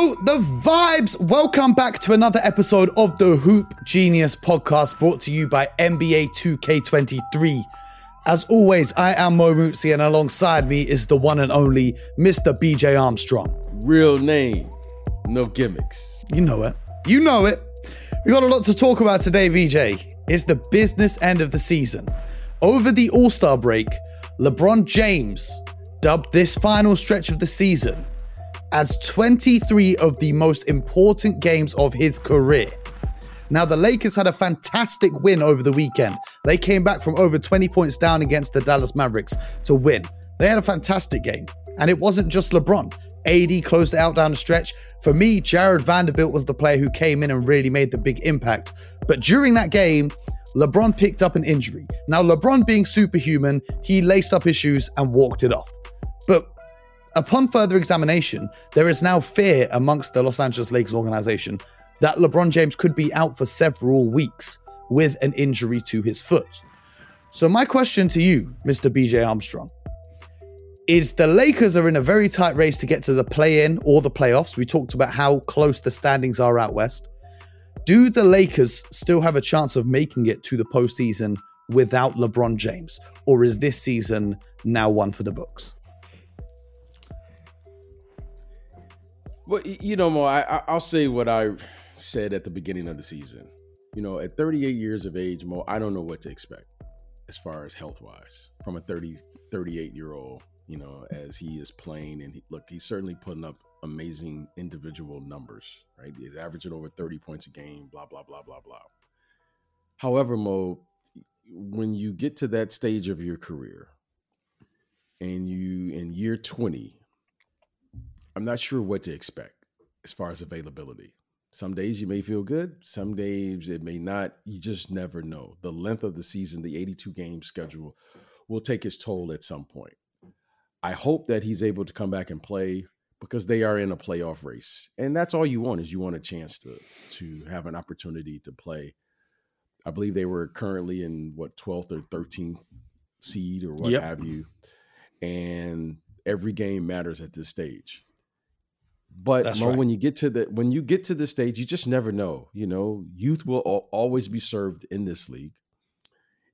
the vibes. Welcome back to another episode of the Hoop Genius podcast brought to you by NBA 2K23. As always, I am Mo Mutsi, and alongside me is the one and only Mr. BJ Armstrong. Real name, no gimmicks. You know it. You know it. We got a lot to talk about today, BJ. It's the business end of the season. Over the All Star break, LeBron James dubbed this final stretch of the season as 23 of the most important games of his career. Now, the Lakers had a fantastic win over the weekend. They came back from over 20 points down against the Dallas Mavericks to win. They had a fantastic game. And it wasn't just LeBron. AD closed it out down the stretch. For me, Jarred Vanderbilt was the player who came in and really made the big impact. But during that game, LeBron picked up an injury. Now, LeBron being superhuman, he laced up his shoes and walked it off. But upon further examination, there is now fear amongst the Los Angeles Lakers organization that LeBron James could be out for several weeks with an injury to his foot. So, my question to you, Mr. BJ Armstrong, is the Lakers are in a very tight race to get to the play in or the playoffs. We talked about how close the standings are out west. Do the Lakers still have a chance of making it to the postseason without LeBron James? Or is this season now one for the books? Well, you know, Mo, I, I'll say what I said at the beginning of the season. You know, at 38 years of age, Mo, I don't know what to expect as far as health wise from a 30, 38 year old, you know, as he is playing. And he, look, he's certainly putting up amazing individual numbers, right? He's averaging over 30 points a game, blah, blah, blah, blah, blah. However, Mo, when you get to that stage of your career and you in year 20, I'm not sure what to expect as far as availability. Some days you may feel good, some days it may not. You just never know. The length of the season, the 82 game schedule, will take its toll at some point. I hope that he's able to come back and play because they are in a playoff race. And that's all you want is you want a chance to to have an opportunity to play. I believe they were currently in what 12th or 13th seed or what yep. have you. And every game matters at this stage. But Mo, right. when you get to the when you get to the stage, you just never know. You know, youth will always be served in this league,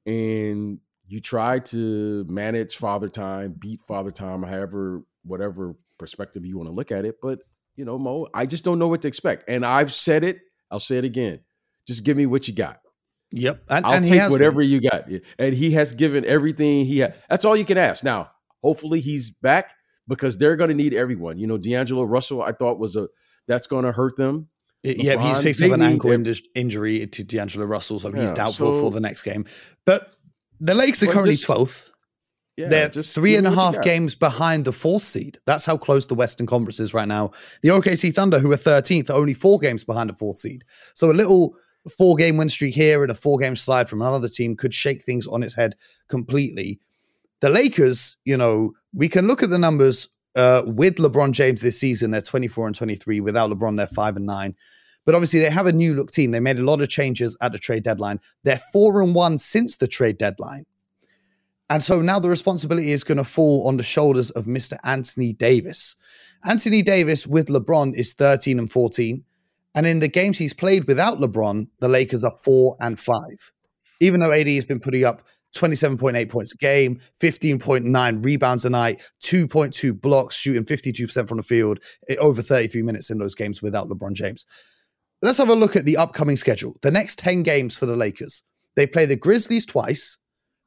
and you try to manage father time, beat father time, however, whatever perspective you want to look at it. But you know, Mo, I just don't know what to expect, and I've said it. I'll say it again. Just give me what you got. Yep, and, I'll and take whatever been. you got, and he has given everything he had. That's all you can ask. Now, hopefully, he's back because they're going to need everyone. You know, D'Angelo Russell, I thought was a that's going to hurt them. LeBron, yeah, he's faced an ankle injury to D'Angelo Russell, so yeah, he's doubtful so, for the next game. But the Lakers are currently twelfth. Yeah, They're just three and a half games behind the fourth seed. That's how close the Western Conference is right now. The OKC Thunder, who are 13th, are only four games behind the fourth seed. So a little four game win streak here and a four game slide from another team could shake things on its head completely. The Lakers, you know, we can look at the numbers uh, with LeBron James this season. They're 24 and 23. Without LeBron, they're 5 and 9. But obviously, they have a new look team. They made a lot of changes at the trade deadline. They're 4 and 1 since the trade deadline. And so now the responsibility is going to fall on the shoulders of Mr. Anthony Davis. Anthony Davis with LeBron is 13 and 14. And in the games he's played without LeBron, the Lakers are 4 and 5. Even though AD has been putting up 27.8 points a game, 15.9 rebounds a night, 2.2 blocks, shooting 52% from the field, eh, over 33 minutes in those games without LeBron James. Let's have a look at the upcoming schedule. The next 10 games for the Lakers. They play the Grizzlies twice,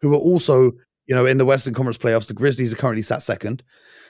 who are also, you know, in the Western Conference playoffs. The Grizzlies are currently sat second.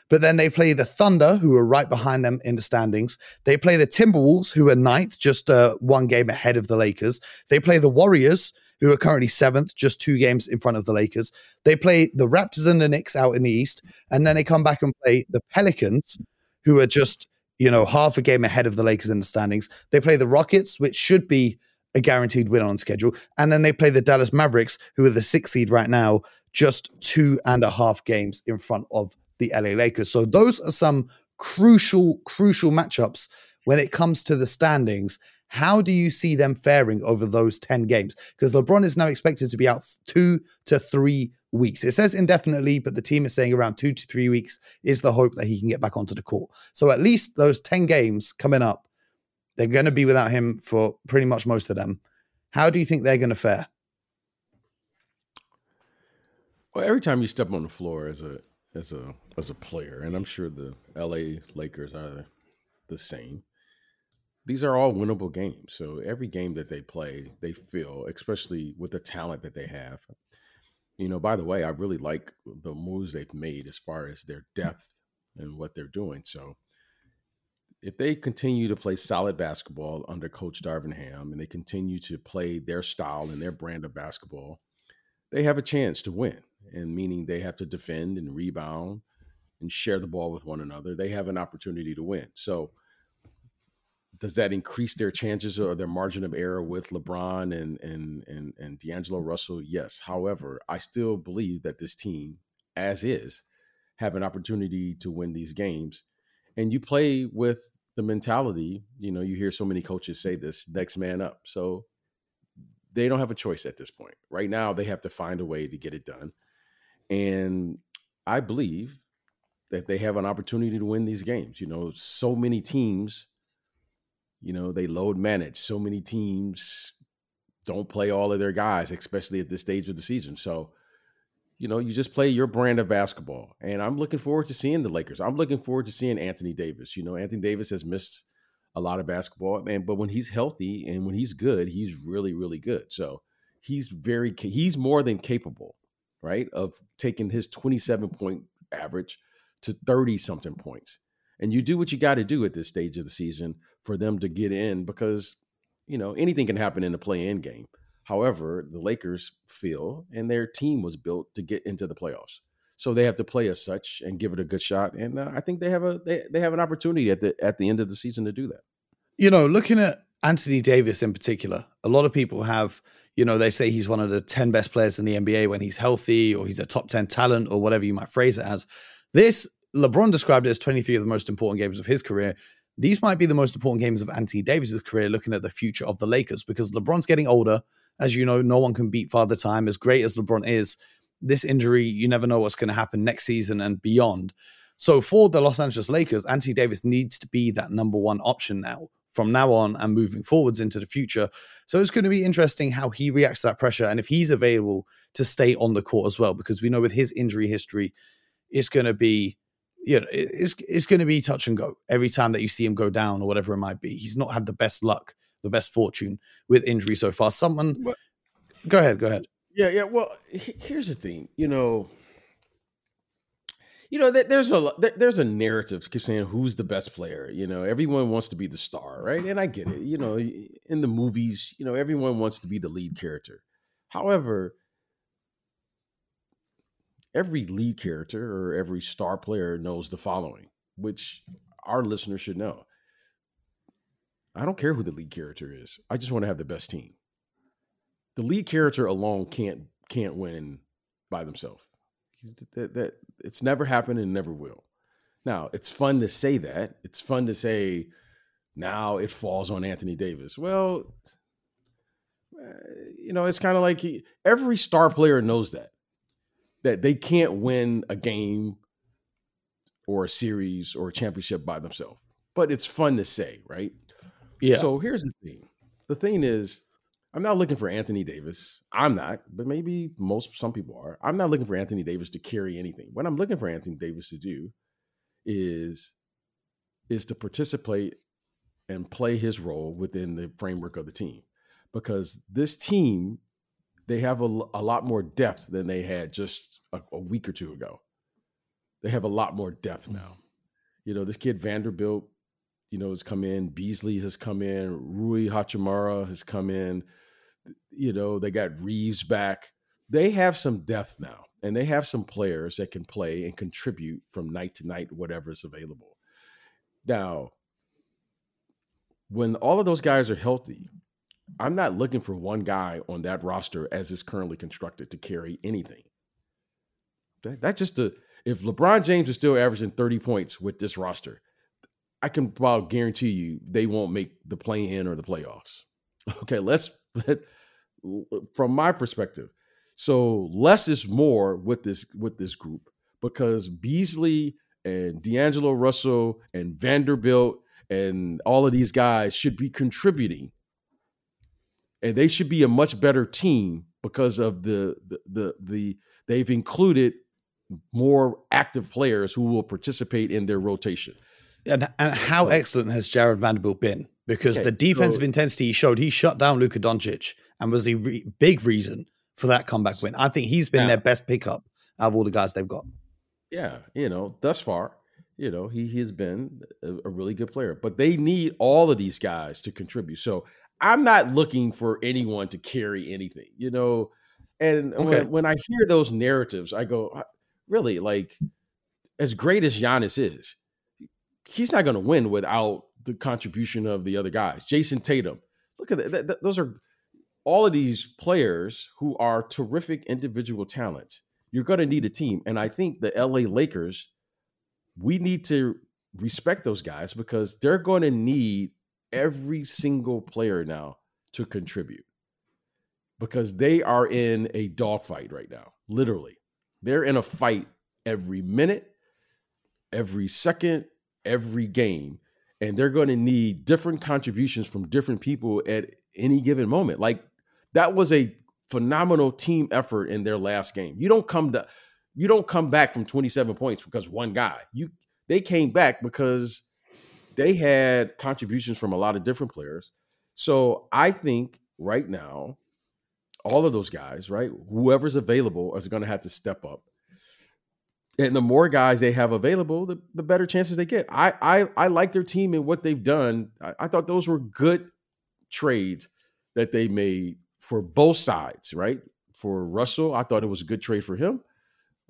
But then they play the Thunder, who are right behind them in the standings. They play the Timberwolves, who are ninth, just uh, one game ahead of the Lakers. They play the Warriors, who are currently seventh, just two games in front of the Lakers. They play the Raptors and the Knicks out in the East, and then they come back and play the Pelicans, who are just you know half a game ahead of the Lakers in the standings. They play the Rockets, which should be a guaranteed win on schedule, and then they play the Dallas Mavericks, who are the sixth seed right now, just two and a half games in front of the LA Lakers. So those are some crucial, crucial matchups when it comes to the standings how do you see them faring over those 10 games? Because LeBron is now expected to be out two to three weeks. It says indefinitely, but the team is saying around two to three weeks is the hope that he can get back onto the court. So at least those 10 games coming up, they're going to be without him for pretty much most of them. How do you think they're going to fare? Well, every time you step on the floor as a as a as a player, and I'm sure the LA Lakers are the same. These are all winnable games. So every game that they play, they feel, especially with the talent that they have. You know, by the way, I really like the moves they've made as far as their depth and what they're doing. So if they continue to play solid basketball under Coach Darvin Ham and they continue to play their style and their brand of basketball, they have a chance to win. And meaning they have to defend and rebound and share the ball with one another. They have an opportunity to win. So does that increase their chances or their margin of error with LeBron and and and and D'Angelo Russell? Yes. However, I still believe that this team, as is, have an opportunity to win these games. And you play with the mentality, you know, you hear so many coaches say this, next man up. So they don't have a choice at this point. Right now, they have to find a way to get it done. And I believe that they have an opportunity to win these games. You know, so many teams you know, they load manage. So many teams don't play all of their guys, especially at this stage of the season. So, you know, you just play your brand of basketball. And I'm looking forward to seeing the Lakers. I'm looking forward to seeing Anthony Davis. You know, Anthony Davis has missed a lot of basketball, man, but when he's healthy and when he's good, he's really, really good. So he's very, he's more than capable, right, of taking his 27 point average to 30 something points. And you do what you got to do at this stage of the season for them to get in because, you know, anything can happen in the play in game. However, the Lakers feel and their team was built to get into the playoffs. So they have to play as such and give it a good shot. And uh, I think they have a they, they have an opportunity at the at the end of the season to do that. You know, looking at Anthony Davis in particular, a lot of people have, you know, they say he's one of the 10 best players in the NBA when he's healthy or he's a top 10 talent or whatever you might phrase it as. This LeBron described it as 23 of the most important games of his career. These might be the most important games of Anthony Davis's career, looking at the future of the Lakers, because LeBron's getting older. As you know, no one can beat Father Time. As great as LeBron is, this injury, you never know what's going to happen next season and beyond. So for the Los Angeles Lakers, Anthony Davis needs to be that number one option now from now on and moving forwards into the future. So it's going to be interesting how he reacts to that pressure and if he's available to stay on the court as well, because we know with his injury history, it's going to be you know, it's it's going to be touch and go every time that you see him go down or whatever it might be. He's not had the best luck, the best fortune with injury so far. Someone, go ahead, go ahead. Yeah, yeah. Well, here's the thing. You know, you know, there's a there's a narrative saying who's the best player. You know, everyone wants to be the star, right? And I get it. You know, in the movies, you know, everyone wants to be the lead character. However, every lead character or every star player knows the following, which our listeners should know. I don't care who the lead character is. I just want to have the best team. The lead character alone can't can't win by themselves. That, that it's never happened and never will. Now, it's fun to say that. It's fun to say now it falls on Anthony Davis. Well, eh, you know, it's kind of like he, every star player knows that that they can't win a game or a series or a championship by themselves. But it's fun to say, right? Yeah. So here's the thing. The thing is, I'm not looking for Anthony Davis. I'm not, but maybe most some people are. I'm not looking for Anthony Davis to carry anything. What I'm looking for Anthony Davis to do is is to participate and play his role within the framework of the team. Because this team they have a, a lot more depth than they had just a, a, week or two ago. They have a lot more depth mm. now. You know, this kid Vanderbilt, you know, has come in. Beasley has come in. Rui Hachimura has come in. You know, they got Reaves back. They have some depth now, and they have some players that can play and contribute from night to night, whatever's available. Now, when all of those guys are healthy, I'm not looking for one guy on that roster as is currently constructed to carry anything. That, that's just a if LeBron James is still averaging 30 points with this roster, I can about guarantee you they won't make the play in or the playoffs. Okay, let's let, from my perspective. So less is more with this with this group because Beasley and D'Angelo Russell and Vanderbilt and all of these guys should be contributing, and they should be a much better team because of the the the, the they've included more active players who will participate in their rotation. And, and how excellent has Jarred Vanderbilt been? Because okay, the defensive so, intensity he showed, he shut down Luka Doncic and was the re- big reason for that comeback win. I think he's been their best pickup out of all the guys they've got. Yeah, you know, thus far, you know, he, he has been a, a really good player, but they need all of these guys to contribute. So I'm not looking for anyone to carry anything, you know. And okay. when, when I hear those narratives, I go, uh, really, like, as great as Giannis is, he's not going to win without the contribution of the other guys. Jayson Tatum, look at that. Those are all of these players who are terrific individual talents. You're going to need a team. And I think the LA Lakers, we need to respect those guys because they're going to need every single player now to contribute because they are in a dogfight right now, literally. They're in a fight every minute, every second, every game. And they're going to need different contributions from different people at any given moment. Like that was a phenomenal team effort in their last game. You don't come to you don't come back from 27 points because one guy. You they came back because they had contributions from a lot of different players. So I think right now, all of those guys, right, whoever's available is going to have to step up. And the more guys they have available, the, the better chances they get. I, I I like their team and what they've done. I, I thought those were good trades that they made for both sides, right? For Russell, I thought it was a good trade for him.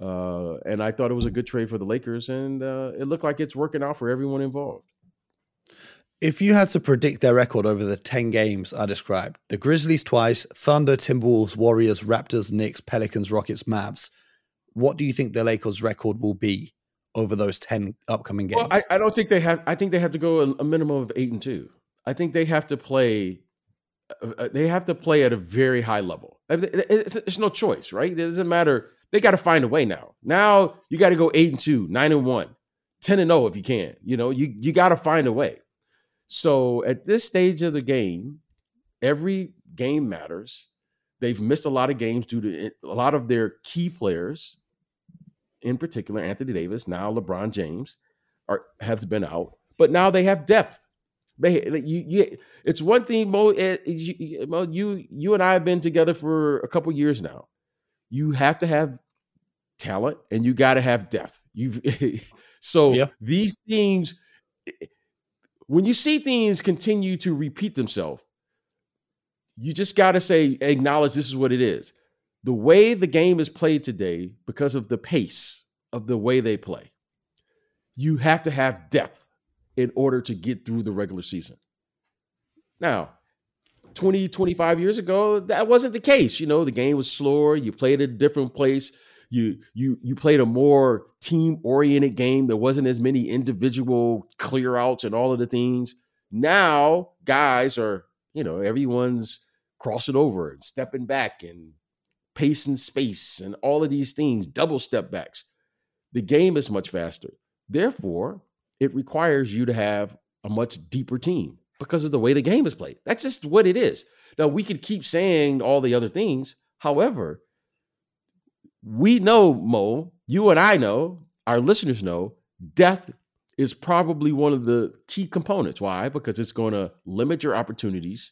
Uh, and I thought it was a good trade for the Lakers, and uh, it looked like it's working out for everyone involved. If you had to predict their record over the 10 games I described, the Grizzlies twice, Thunder, Timberwolves, Warriors, Raptors, Knicks, Pelicans, Rockets, Mavs, what do you think the Lakers' record will be over those 10 upcoming games? Well, I, I don't think they have, I think they have to go a, a minimum of eight and two. I think they have to play uh, uh, they have to play at a very high level. It's, it's no choice, right? It doesn't matter. They got to find a way now. Now you got to go eight and two, nine and one, 10 and 0 if you can. You know, you, you got to find a way. So at this stage of the game, every game matters. They've missed a lot of games due to a lot of their key players, in particular Anthony Davis, now LeBron James, are has been out. But now they have depth. They, you, you, it's one thing, Mo, eh, you, Mo, you, you and I have been together for a couple years now. You have to have talent and you got to have depth. You've so yeah. these teams eh, when you see things continue to repeat themselves, you just got to say, acknowledge this is what it is. The way the game is played today, because of the pace of the way they play, you have to have depth in order to get through the regular season. Now, 20, 25 years ago, that wasn't the case. You know, the game was slower. You played at a different place. You you you played a more team-oriented game. There wasn't as many individual clear outs and all of the things. Now, guys are, you know, everyone's crossing over and stepping back and pacing space and all of these things, double step backs. The game is much faster. Therefore, it requires you to have a much deeper team because of the way the game is played. That's just what it is. Now, we could keep saying all the other things. However, we know, Mo, you and I know, our listeners know, death is probably one of the key components. Why? Because it's going to limit your opportunities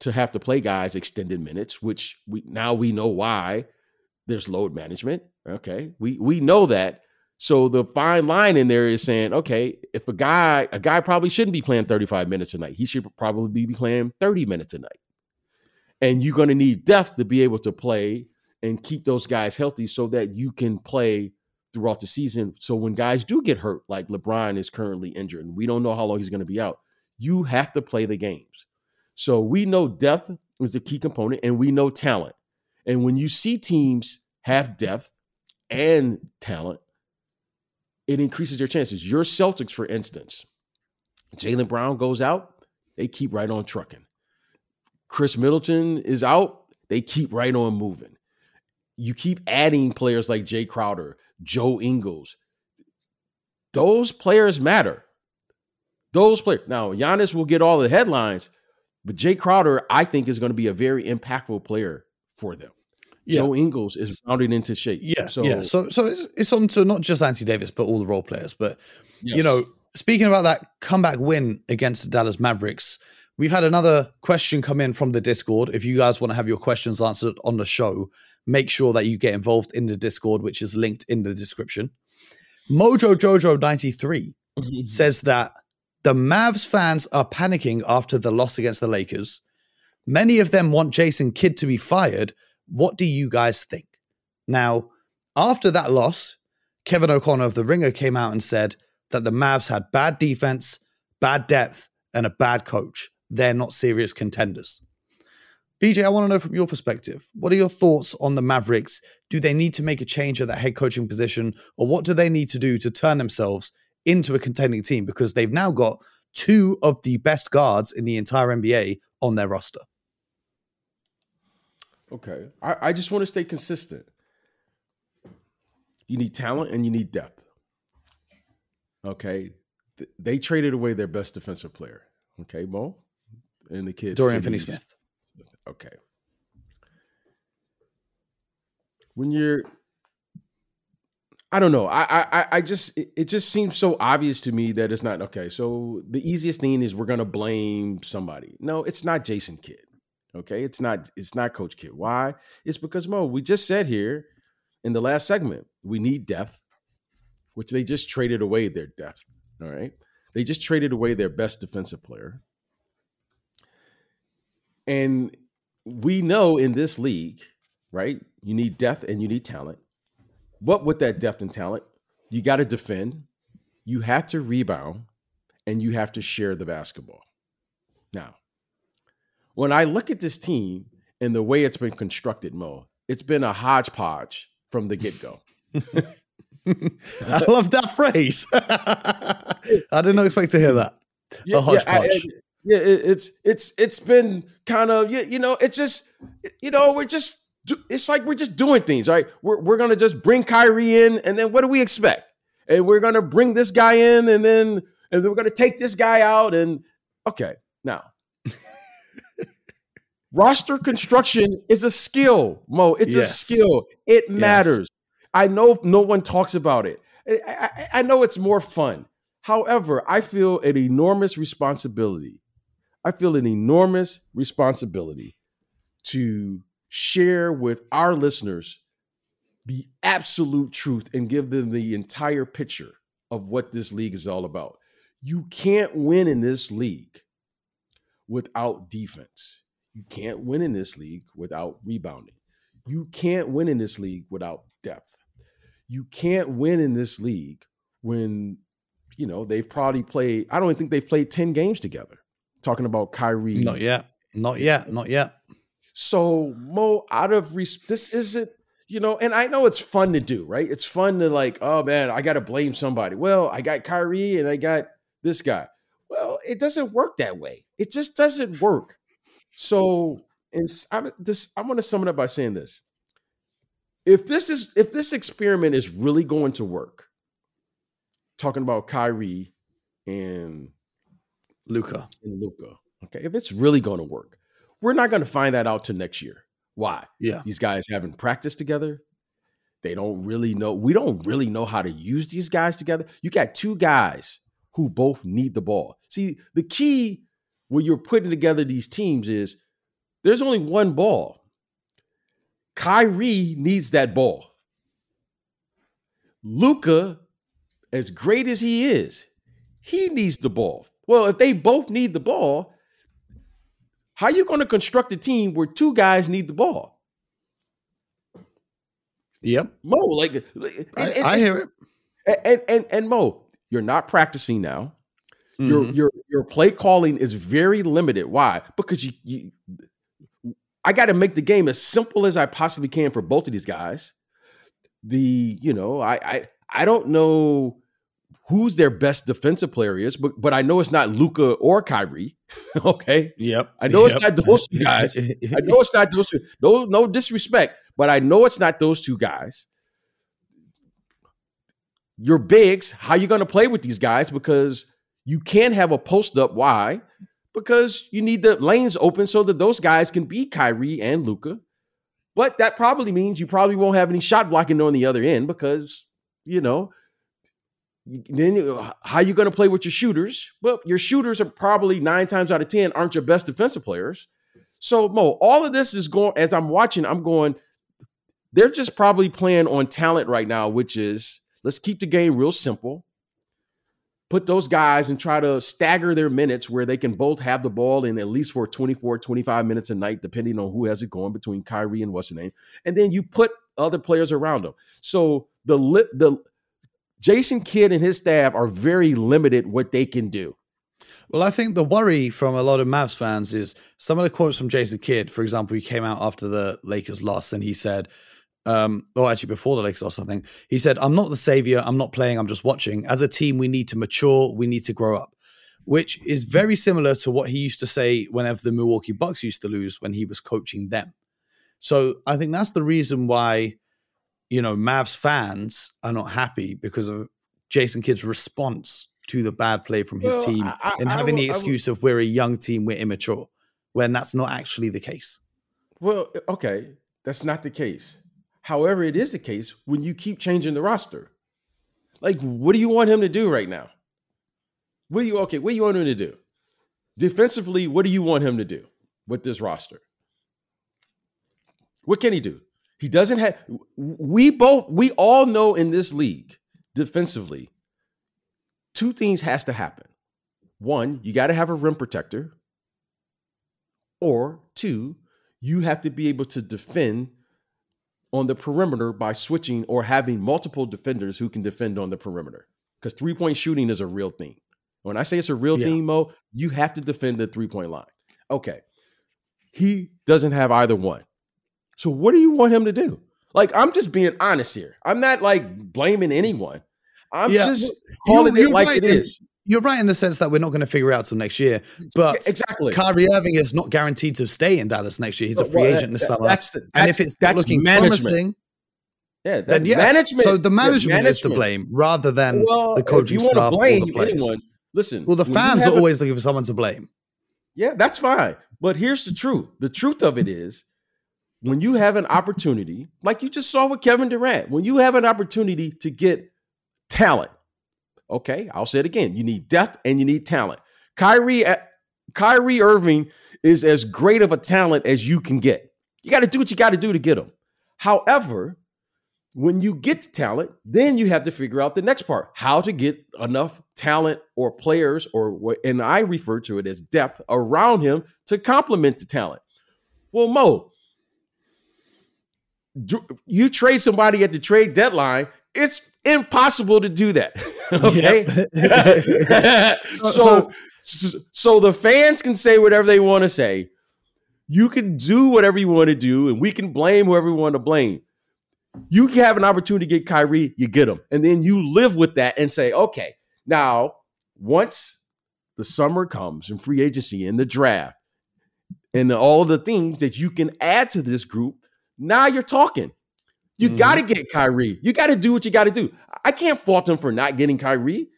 to have to play guys extended minutes, which we now we know why there's load management. Okay. We we know that. So the fine line in there is saying, okay, if a guy, a guy probably shouldn't be playing 35 minutes a night. He should probably be playing 30 minutes a night. And you're going to need depth to be able to play and keep those guys healthy so that you can play throughout the season. So when guys do get hurt, like LeBron is currently injured, and we don't know how long he's going to be out, you have to play the games. So we know depth is a key component, and we know talent. And when you see teams have depth and talent, it increases your chances. Your Celtics, for instance, Jaylen Brown goes out, they keep right on trucking. Khris Middleton is out, they keep right on moving. You keep adding players like Jae Crowder, Joe Ingles. Those players matter. Those players. Now, Giannis will get all the headlines, but Jae Crowder, I think, is going to be a very impactful player for them. Yeah. Joe Ingles is rounding into shape. Yeah. So, yeah. So, so it's, it's on to not just Anthony Davis, but all the role players. But, yes. you know, speaking about that comeback win against the Dallas Mavericks, we've had another question come in from the Discord. If you guys want to have your questions answered on the show, make sure that you get involved in the Discord, which is linked in the description. Mojo Jojo 93 says that the Mavs fans are panicking after the loss against the Lakers. Many of them want Jason Kidd to be fired. What do you guys think? Now, after that loss, Kevin O'Connor of The Ringer came out and said that the Mavs had bad defense, bad depth, and a bad coach. They're not serious contenders. BJ, I want to know from your perspective, what are your thoughts on the Mavericks? Do they need to make a change at that head coaching position, or what do they need to do to turn themselves into a contending team? Because they've now got two of the best guards in the entire NBA on their roster. Okay. I, I just want to stay consistent. You need talent and you need depth. Okay. They traded away their best defensive player. Okay, Mo? And the kid Dorian Finney Smith. Okay. When you're I don't know. I I I just it, just seems so obvious to me that it's not okay. So the easiest thing is we're gonna blame somebody. No, it's not Jason Kidd. Okay, it's not it's not Coach Kidd. Why? It's because Mo, we just said here in the last segment, we need depth, which they just traded away their depth. All right. They just traded away their best defensive player. And we know in this league, right? You need depth and you need talent. But with that depth and talent, you got to defend, you have to rebound, and you have to share the basketball. Now, when I look at this team and the way it's been constructed, Mo, it's been a hodgepodge from the get go. I love that phrase. I didn't expect to hear that. Yeah, a hodgepodge. Yeah, Yeah, it's it's it's been kind of you, you know it's just you know we're just it's like we're just doing things right. We're we're gonna just bring Kyrie in, and then what do we expect? And we're gonna bring this guy in, and then and then we're gonna take this guy out, and okay, now. roster construction is a skill, Mo. It's yes. a skill. It matters. Yes. I know no one talks about it. I, I, I know it's more fun. However, I feel an enormous responsibility I feel an enormous responsibility to share with our listeners the absolute truth and give them the entire picture of what this league is all about. You can't win in this league without defense. You can't win in this league without rebounding. You can't win in this league without depth. You can't win in this league when, you know, they've probably played, I don't think they've played 10 games together talking about Kyrie. Not yet. Not yet. Not yet. So Mo, out of res- this isn't, you know, and I know it's fun to do, right? It's fun to like, oh man, I got to blame somebody. Well, I got Kyrie and I got this guy. Well, it doesn't work that way. It just doesn't work. So, and I'm this, I'm going to sum it up by saying this: if this is if this experiment is really going to work, talking about Kyrie and Luka. And Luka. Okay. If it's really going to work, we're not going to find that out till next year. Why? Yeah. These guys haven't practiced together. They don't really know. We don't really know how to use these guys together. You got two guys who both need the ball. See, the key when you're putting together these teams is there's only one ball. Kyrie needs that ball. Luka, as great as he is, he needs the ball. Well, if they both need the ball, how are you going to construct a team where two guys need the ball? Yep. Mo, like and, I, and, I, hear it. And, and and Mo, you're not practicing now. Mm-hmm. Your your your play calling is very limited. Why? Because you, you I got to make the game as simple as I possibly can for both of these guys. The you know I I I don't know who's their best defensive player is, but but I know it's not Luka or Kyrie. okay. Yep. I know yep. it's not those two guys. I know it's not those two. No, no disrespect, but I know it's not those two guys. Your bigs, how you going to play with these guys? Because you can't have a post up. Why? Because you need the lanes open so that those guys can be Kyrie and Luca. But that probably means you probably won't have any shot blocking on the other end because, you know, then uh, how you going to play with your shooters? Well, your shooters are probably nine times out of 10 aren't your best defensive players. So, Mo, all of this is going, as I'm watching, I'm going, they're just probably playing on talent right now, which is let's keep the game real simple. Put those guys and try to stagger their minutes where they can both have the ball in at least for 24, 25 minutes a night, depending on who has it going between Kyrie and what's the name. And then you put other players around them. So the lip, the Jason Kidd and his staff are very limited what they can do. Well, I think the worry from a lot of Mavs fans is some of the quotes from Jason Kidd. For example, he came out after the Lakers loss and he said, um, or actually before the Lakers loss, I think he said, "I'm not the savior. I'm not playing. I'm just watching. As a team, we need to mature. We need to grow up." Which is very similar to what he used to say whenever the Milwaukee Bucks used to lose when he was coaching them. So I think that's the reason why you know, Mavs fans are not happy because of Jason Kidd's response to the bad play from his well, team I, and having I, the excuse of we're a young team, we're immature, when that's not actually the case. Well, okay, that's not the case. However, it is the case when you keep changing the roster. Like, what do you want him to do right now? What do you okay? What do you want him to do? Defensively, what do you want him to do with this roster? What can he do? He doesn't have. We both, we all know in this league, defensively, two things has to happen. One, you got to have a rim protector, or two, you have to be able to defend on the perimeter by switching or having multiple defenders who can defend on the perimeter. Because three point shooting is a real thing. When I say it's a real yeah. thing, Mo, you have to defend the three point line. Okay. He doesn't have either one. So what do you want him to do? Like I'm just being honest here. I'm not like blaming anyone. I'm yeah. just calling you're, you're it like right it in, is. You're right in the sense that we're not going to figure it out till next year. But exactly, Kyrie Irving is not guaranteed to stay in Dallas next year. He's a free well, agent this that, summer. That's the, that's, and if it's that's looking management. promising, yeah, then yeah. Management. So the management, management, is to blame rather than well, the coaching staff blame or the players. Anyone, listen. Well, the fans are always looking for someone to blame. Yeah, that's fine. But here's the truth. The truth of it is when you have an opportunity, like you just saw with Kevin Durant, when you have an opportunity to get talent, okay, I'll say it again. You need depth and you need talent. Kyrie, uh, Kyrie Irving is as great of a talent as you can get. You got to do what you got to do to get him. However, when you get the talent, then you have to figure out the next part how to get enough talent or players, or and I refer to it as depth around him to complement the talent. Well, Mo, you trade somebody at the trade deadline, it's impossible to do that. okay. so, so, so the fans can say whatever they want to say. You can do whatever you want to do, and we can blame whoever we want to blame. You have an opportunity to get Kyrie, you get him. And then you live with that and say, okay, now once the summer comes and free agency and the draft and all the things that you can add to this group, now you're talking. You mm-hmm. got to get Kyrie. You got to do what you got to do. I can't fault them for not getting Kyrie.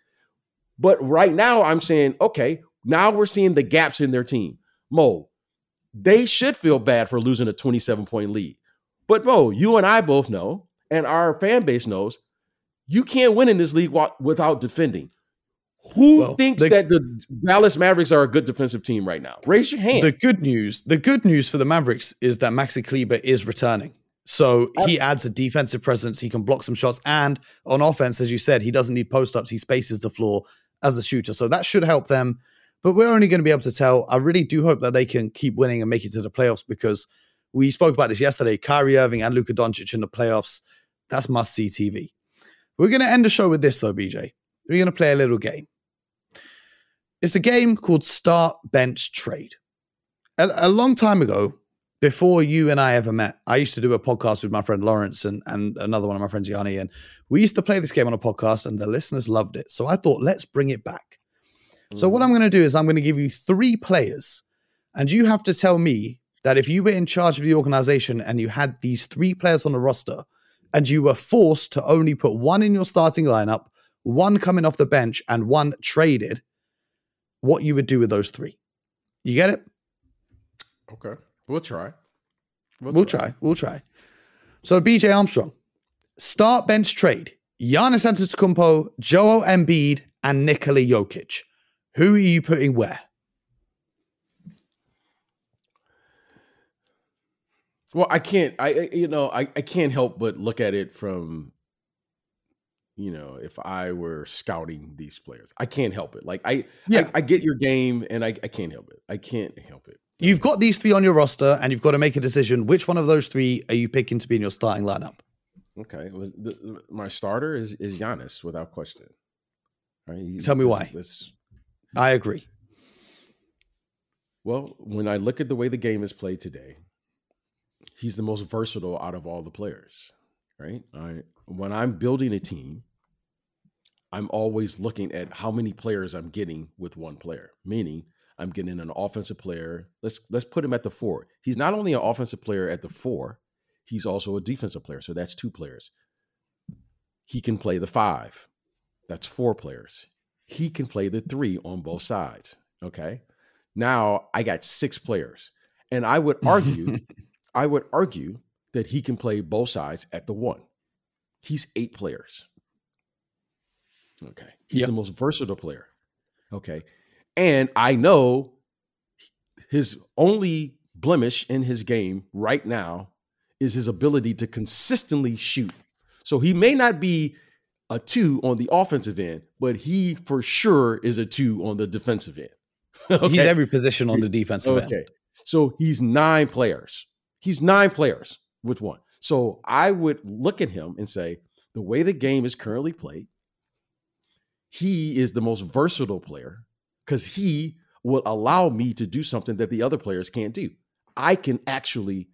But right now, I'm saying, okay, now we're seeing the gaps in their team. Mo, they should feel bad for losing a 27 point lead. But Mo, you and I both know, and our fan base knows, you can't win in this league without defending. Who well, thinks the, that the Dallas Mavericks are a good defensive team right now? Raise your hand. The good news, the good news for the Mavericks is that Maxi Kleber is returning. So he adds a defensive presence. He can block some shots. And on offense, as you said, he doesn't need post ups. He spaces the floor as a shooter. So that should help them. But we're only going to be able to tell. I really do hope that they can keep winning and make it to the playoffs because we spoke about this yesterday. Kyrie Irving and Luka Doncic in the playoffs. That's must see TV. We're going to end the show with this, though, BJ. We're going to play a little game. It's a game called Start Bench Trade. A, a long time ago, before you and I ever met, I used to do a podcast with my friend Lawrence and, and another one of my friends, Yanni. And we used to play this game on a podcast and the listeners loved it. So I thought, let's bring it back. Mm. So what I'm going to do is I'm going to give you three players and you have to tell me that if you were in charge of the organization and you had these three players on the roster and you were forced to only put one in your starting lineup, one coming off the bench and one traded, what you would do with those three. You get it? Okay. We'll try. We'll, we'll try. try. We'll try. So BJ Armstrong, start bench trade. Giannis Antetokounmpo, Joel Embiid, and Nikola Jokic. Who are you putting where? Well, I can't. I you know I, I can't help but look at it from you know if I were scouting these players, I can't help it. Like I yeah. I, I get your game, and I, I can't help it. I can't help it. You've got these three on your roster, and you've got to make a decision. Which one of those three are you picking to be in your starting lineup? Okay, the, my starter is is Giannis without question. Right? Tell me why. This, I agree. Well, when I look at the way the game is played today, he's the most versatile out of all the players. Right? I, when I'm building a team, I'm always looking at how many players I'm getting with one player. Meaning, I'm getting an offensive player. Let's let's put him at the four. He's not only an offensive player at the four, he's also a defensive player. So that's two players. He can play the five. That's four players. He can play the three on both sides. Okay. Now I got six players. And I would argue, I would argue that he can play both sides at the one. He's eight players. Okay. He's yep. the most versatile player. Okay. And I know his only blemish in his game right now is his ability to consistently shoot. So he may not be a two on the offensive end, but he for sure is a two on the defensive end. okay? He's every position on the defensive okay. end. Okay. So he's nine players. He's nine players with one. So I would look at him and say, the way the game is currently played, he is the most versatile player because he will allow me to do something that the other players can't do. I can actually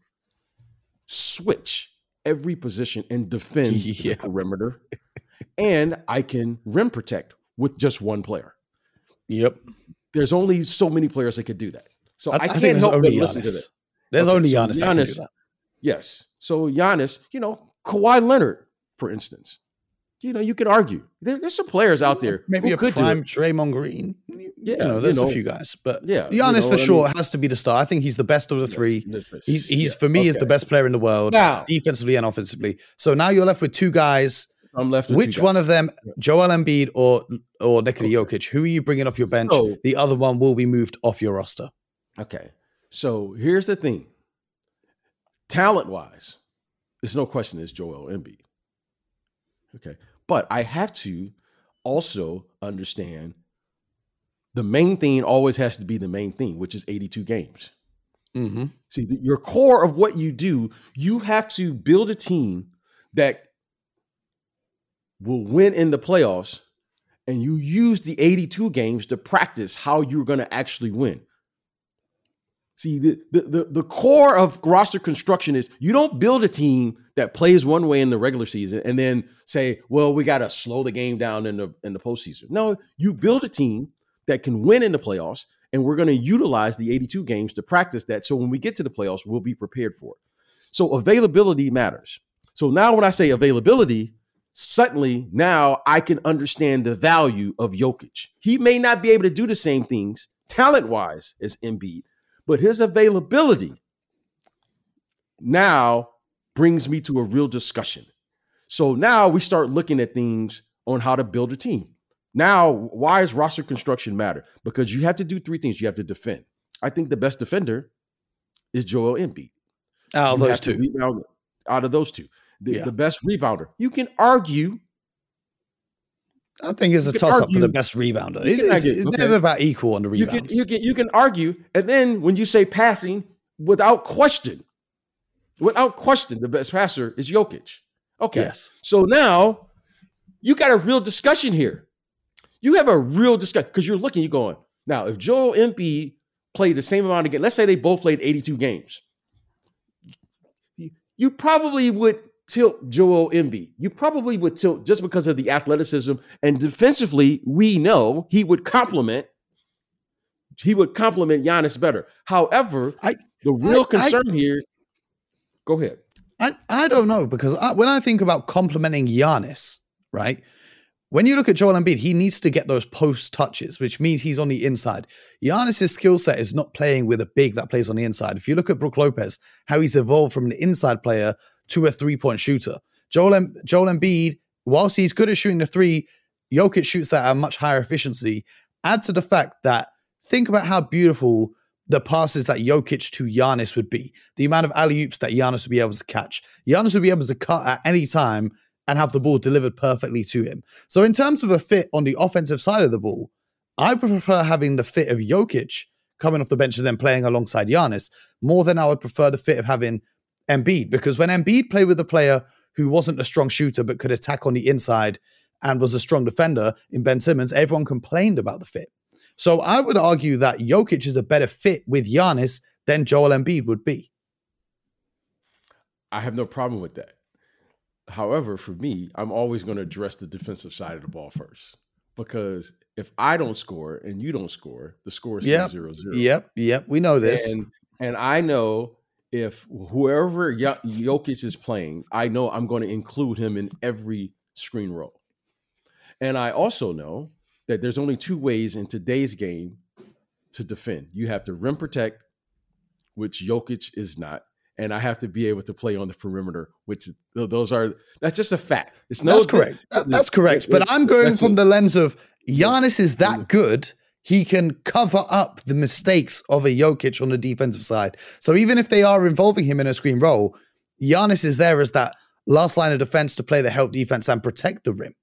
switch every position and defend yeah. the perimeter, and I can rim protect with just one player. Yep. There's only so many players that could do that. So I, I can't help but listen to that. There's okay, only Giannis, so Giannis Yes. So Giannis, you know, Kawhi Leonard, for instance, you know, you could argue there, there's some players out there. Maybe a could prime Draymond Green. Yeah, you know, there's you know, a few guys, but yeah, Giannis you know, for sure mean? has to be the star. I think he's the best of the yes, three. He's, he's yeah, for me okay. is the best player in the world, now, defensively and offensively. So now you're left with two guys. I'm left. Which one of them, Joel Embiid or or Nikola okay. Jokic? Who are you bringing off your bench? So, the other one will be moved off your roster. Okay, so here's the thing. Talent wise, there's no question. It's Joel Embiid. Okay, but I have to also understand the main thing always has to be the main thing, which is 82 games. Mm-hmm. See, the, your core of what you do, you have to build a team that will win in the playoffs, and you use the 82 games to practice how you're going to actually win. See, the, the, the, core of roster construction is you don't build a team that plays one way in the regular season and then say, well, we got to slow the game down in the in the postseason. No, you build a team that can win in the playoffs, and we're going to utilize the 82 games to practice that. So when we get to the playoffs, we'll be prepared for it. So availability matters. So now when I say availability, suddenly now I can understand the value of Jokic. He may not be able to do the same things talent-wise as Embiid but his availability now brings me to a real discussion. So now we start looking at things on how to build a team. Now, why does roster construction matter? Because you have to do three things. You have to defend. I think the best defender is Joel Embiid. Out of those two. Out of those two. The, yeah. the best rebounder. You can argue I think it's a toss up for the best rebounder. It's, it's, it's okay. never about equal on the rebounds. You can, you can you can argue, and then when you say passing, without question, without question, the best passer is Jokic. Okay, yes. so now you got a real discussion here. You have a real discussion because you're looking, you're going now. If Joel Embiid played the same amount of games, let's say they both played 82 games, you probably would tilt Joel Embiid. You probably would tilt just because of the athleticism and defensively. We know he would complement. He would complement Giannis better. However, I, the real I, concern I, here. Go ahead. I, I don't know because I, when I think about complimenting Giannis, right? When you look at Joel Embiid, he needs to get those post touches, which means he's on the inside. Giannis's skill set is not playing with a big that plays on the inside. If you look at Brook Lopez, how he's evolved from an inside player to a three point shooter. Joel, em- Joel Embiid, whilst he's good at shooting the three, Jokic shoots that at a much higher efficiency. Add to the fact that think about how beautiful the passes that Jokic to Giannis would be, the amount of alley oops that Giannis would be able to catch. Giannis would be able to cut at any time and have the ball delivered perfectly to him. So, in terms of a fit on the offensive side of the ball, I prefer having the fit of Jokic coming off the bench and then playing alongside Giannis more than I would prefer the fit of having Embiid. Because when Embiid played with a player who wasn't a strong shooter but could attack on the inside and was a strong defender in Ben Simmons, everyone complained about the fit. So I would argue that Jokic is a better fit with Giannis than Joel Embiid would be. I have no problem with that. However, for me, I'm always going to address the defensive side of the ball first. Because if I don't score and you don't score, the score is yep. 0 0. Yep, yep. We know this. And, and I know if whoever Jokic is playing, I know I'm going to include him in every screen roll. And I also know that there's only two ways in today's game to defend. You have to rim protect, which Jokic is not, and I have to be able to play on the perimeter, which those are that's just a fact. It's no that's correct. that's correct. But I'm going from the lens of Giannis is that mm-hmm. good. He can cover up the mistakes of a Jokic on the defensive side. So even if they are involving him in a screen roll, Giannis is there as that last line of defense to play the help defense and protect the rim.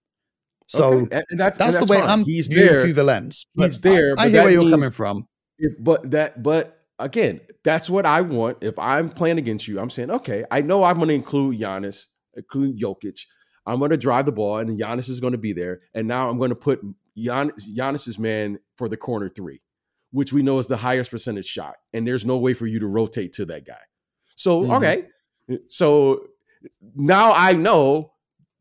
So okay. that's, that's, that's, the way fine. I'm he's viewing there. through the lens. But he's there. I, I hear where you're coming from. It, but that, but again, that's what I want. If I'm playing against you, I'm saying, okay, I know I'm going to include Giannis, include Jokic. I'm going to drive the ball, and Giannis is going to be there. And now I'm going to put Giannis, Giannis's man for the corner three, which we know is the highest percentage shot. And there's no way for you to rotate to that guy. So, mm-hmm. okay. So now I know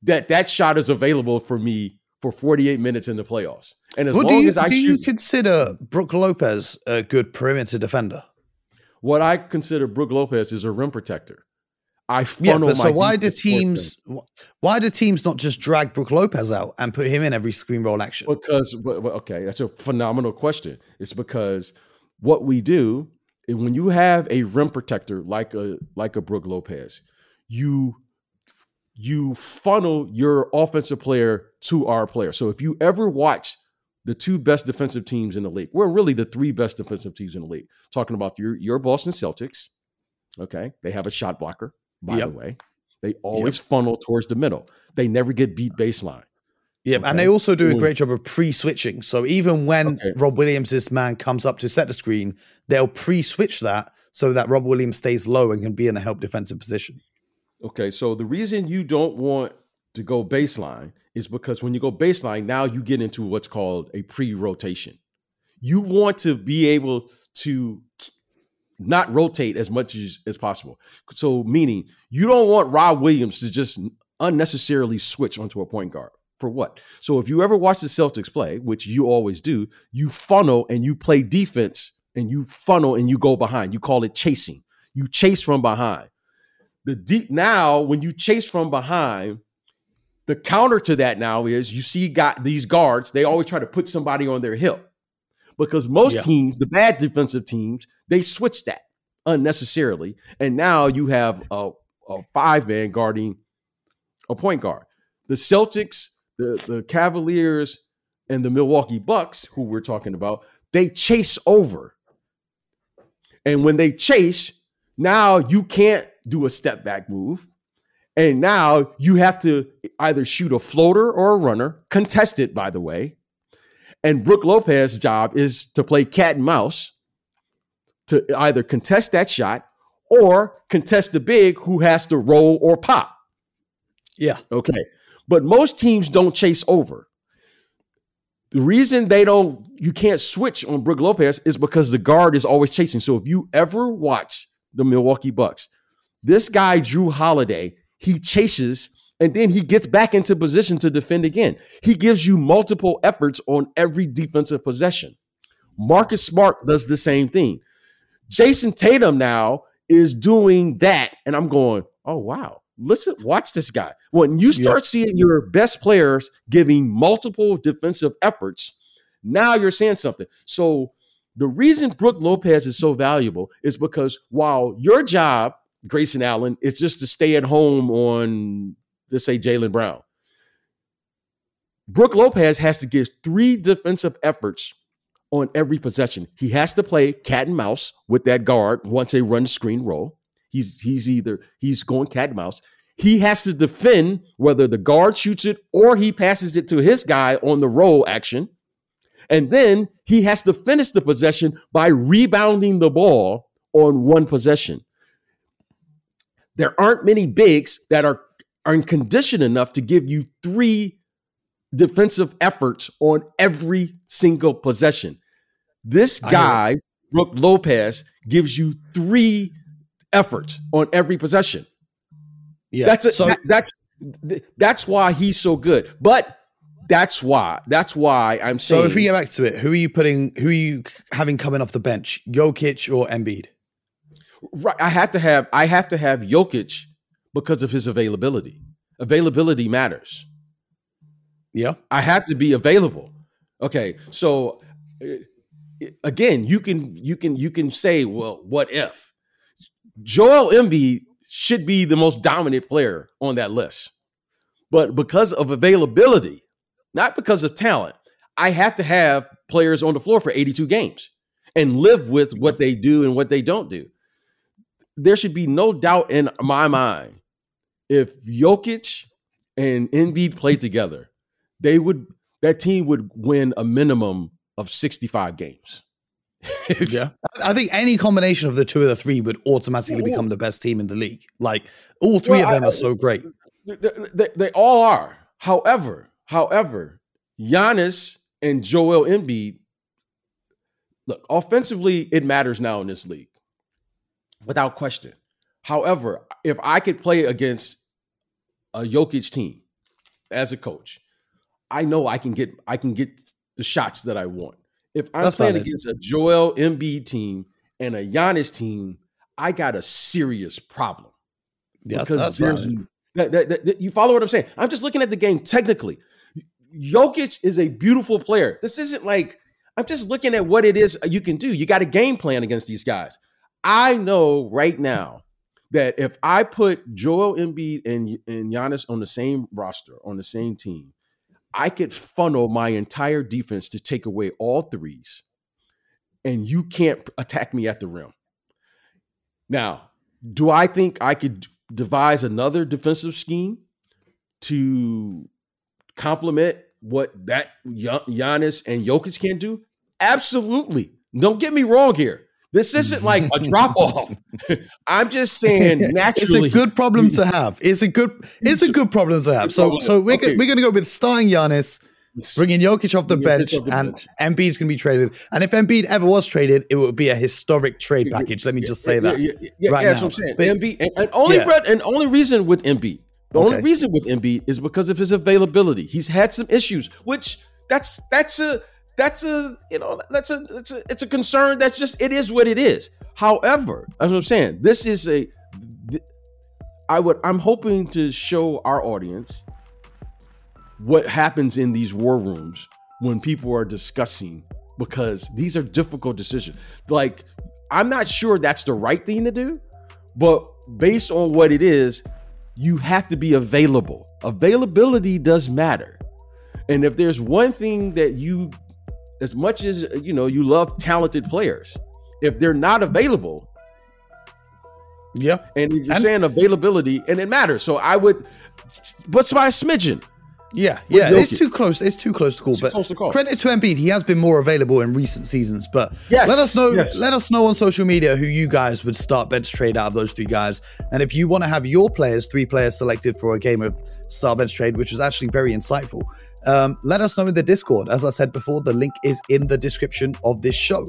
that that shot is available for me for 48 minutes in the playoffs. And as well, long you, as I do shoot, you consider Brook Lopez a good perimeter defender? What I consider Brook Lopez is a rim protector. I funnel yeah, but so why do teams why do teams not just drag Brook Lopez out and put him in every screen roll action? Because okay, that's a phenomenal question. It's because what we do when you have a rim protector like a like a Brook Lopez, you you funnel your offensive player to our player. So if you ever watch the two best defensive teams in the league, we're really the three best defensive teams in the league. Talking about your your Boston Celtics, okay, they have a shot blocker by yep. the way. They always yep. funnel towards the middle. They never get beat uh, baseline. Yeah, okay. and they also do a great job of pre-switching. So even when okay. Rob Williams' man comes up to set the screen, they'll pre-switch that so that Rob Williams stays low and can be in a help defensive position. Okay, so the reason you don't want to go baseline is because when you go baseline, now you get into what's called a pre-rotation. You want to be able to not rotate as much as, as possible. So, meaning you don't want Rob Williams to just unnecessarily switch onto a point guard. For what? So, if you ever watch the Celtics play, which you always do, you funnel and you play defense and you funnel and you go behind. You call it chasing. You chase from behind. The deep now, when you chase from behind, the counter to that now is you see got these guards, they always try to put somebody on their hip because most yeah. teams, the bad defensive teams, they switch that unnecessarily. And now you have a, a five man guarding a point guard. The Celtics, the, the Cavaliers, and the Milwaukee Bucks, who we're talking about, they chase over. And when they chase, now you can't do a step back move. And now you have to either shoot a floater or a runner, contested, by the way, and Brook Lopez's job is to play cat and mouse to either contest that shot or contest the big who has to roll or pop. Yeah. Okay. But most teams don't chase over. The reason they don't, you can't switch on Brook Lopez is because the guard is always chasing. So if you ever watch the Milwaukee Bucks, This guy, Jrue Holiday, he chases and then he gets back into position to defend again. He gives you multiple efforts on every defensive possession. Marcus Smart does the same thing. Jayson Tatum now is doing that. And I'm going, oh, wow. Listen, watch this guy. When you start seeing your best players giving multiple defensive efforts, now you're saying something. So the reason Brook Lopez is so valuable is because while your job, Grayson Allen, is just to stay at home on, let's say, Jaylen Brown, Brook Lopez has to give three defensive efforts on every possession. He has to play cat and mouse with that guard once they run the screen roll. He's he's either he's going cat and mouse. He has to defend whether the guard shoots it or he passes it to his guy on the roll action. And then he has to finish the possession by rebounding the ball on one possession. There aren't many bigs that are, are in condition enough to give you three defensive efforts on every single possession. This guy, Brook Lopez, gives you three efforts on every possession. Yeah, that's a, so, that, that's that's why he's so good. But that's why that's why I'm saying. So if we get back to it, who are you putting? Who are you having coming off the bench? Jokic or Embiid? Right, I have to have I have to have Jokic because of his availability. Availability matters. Yeah. I have to be available. Okay. So uh, again, you can you can you can say, well, what if? Joel Embiid should be the most dominant player on that list. But because of availability, not because of talent, I have to have players on the floor for 82 games and live with what they do and what they don't do. There should be no doubt in my mind if Jokic and Embiid play together, they would that team would win a minimum of 65 games. yeah. I think any combination of the two of the three would automatically become the best team in the league. Like all three well, of them I, are so great. They, they, they, all are. However, however, Giannis and Joel Embiid, look, offensively, it matters now in this league, without question. However, if I could play against a Jokic team as a coach, I know I can get I can get the shots that I want. If I'm That's playing against a Joel Embiid team and a Giannis team, I got a serious problem. Yeah, because there's that, that, that, you follow what I'm saying. I'm just looking at the game technically. Jokic is a beautiful player. This isn't like I'm just looking at what it is you can do. You got a game plan against these guys. I know right now that if I put Joel Embiid and, and Giannis on the same roster, on the same team, I could funnel my entire defense to take away all threes, and you can't attack me at the rim. Now, do I think I could devise another defensive scheme to complement what that Giannis and Jokic can do? Absolutely. Don't get me wrong here. This isn't like a drop off. I'm just saying naturally. It's a good problem to have. It's a good it's a good problem to have. So so we're, okay. we're going to go with starting Giannis, bringing Jokic off the bench, off the and bench. Embiid's going to be traded. And if Embiid ever was traded, it would be a historic trade package. Let me just say that. Yeah, yeah, yeah right that's now. what I'm saying. But, Embiid, and, and only yeah. and only reason with Embiid, the okay. only reason with Embiid is because of his availability. He's had some issues, which that's that's a that's a you know that's a it's a it's a concern that's just it is what it is. However as i'm saying this is a i would i'm hoping to show our audience what happens in these war rooms when people are discussing because these are difficult decisions. Like i'm not sure that's the right thing to do but based on what it is you have to be available. Availability does matter. And if there's one thing that you as much as you know you love talented players, if they're not available, yeah, and you're and, saying availability, and it matters. So I would, what's my smidgen. Yeah, yeah, it's too close. It's too close to call. It's but to call. credit to Embiid, he has been more available in recent seasons. But yes, let us know. Yes. Let us know on social media who you guys would start bench trade out of those three guys. And if you want to have your players, three players selected for a game of Start Bench trade, which was actually very insightful. Um, let us know in the Discord. As I said before, the link is in the description of this show.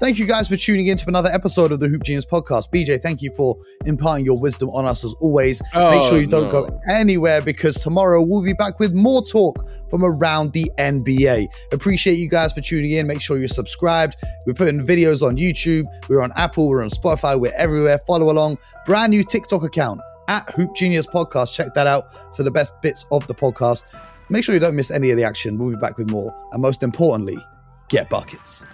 Thank you guys for tuning in to another episode of the Hoop Genius podcast. BJ, thank you for imparting your wisdom on us as always. Oh, Make sure you don't no. go anywhere because tomorrow we'll be back with more talk from around the NBA. Appreciate you guys for tuning in. Make sure you're subscribed. We're putting videos on YouTube. We're on Apple. We're on Spotify. We're everywhere. Follow along. Brand new TikTok account at Hoop Genius Podcast. Check that out for the best bits of the podcast. Make sure you don't miss any of the action. We'll be back with more. And most importantly, get buckets.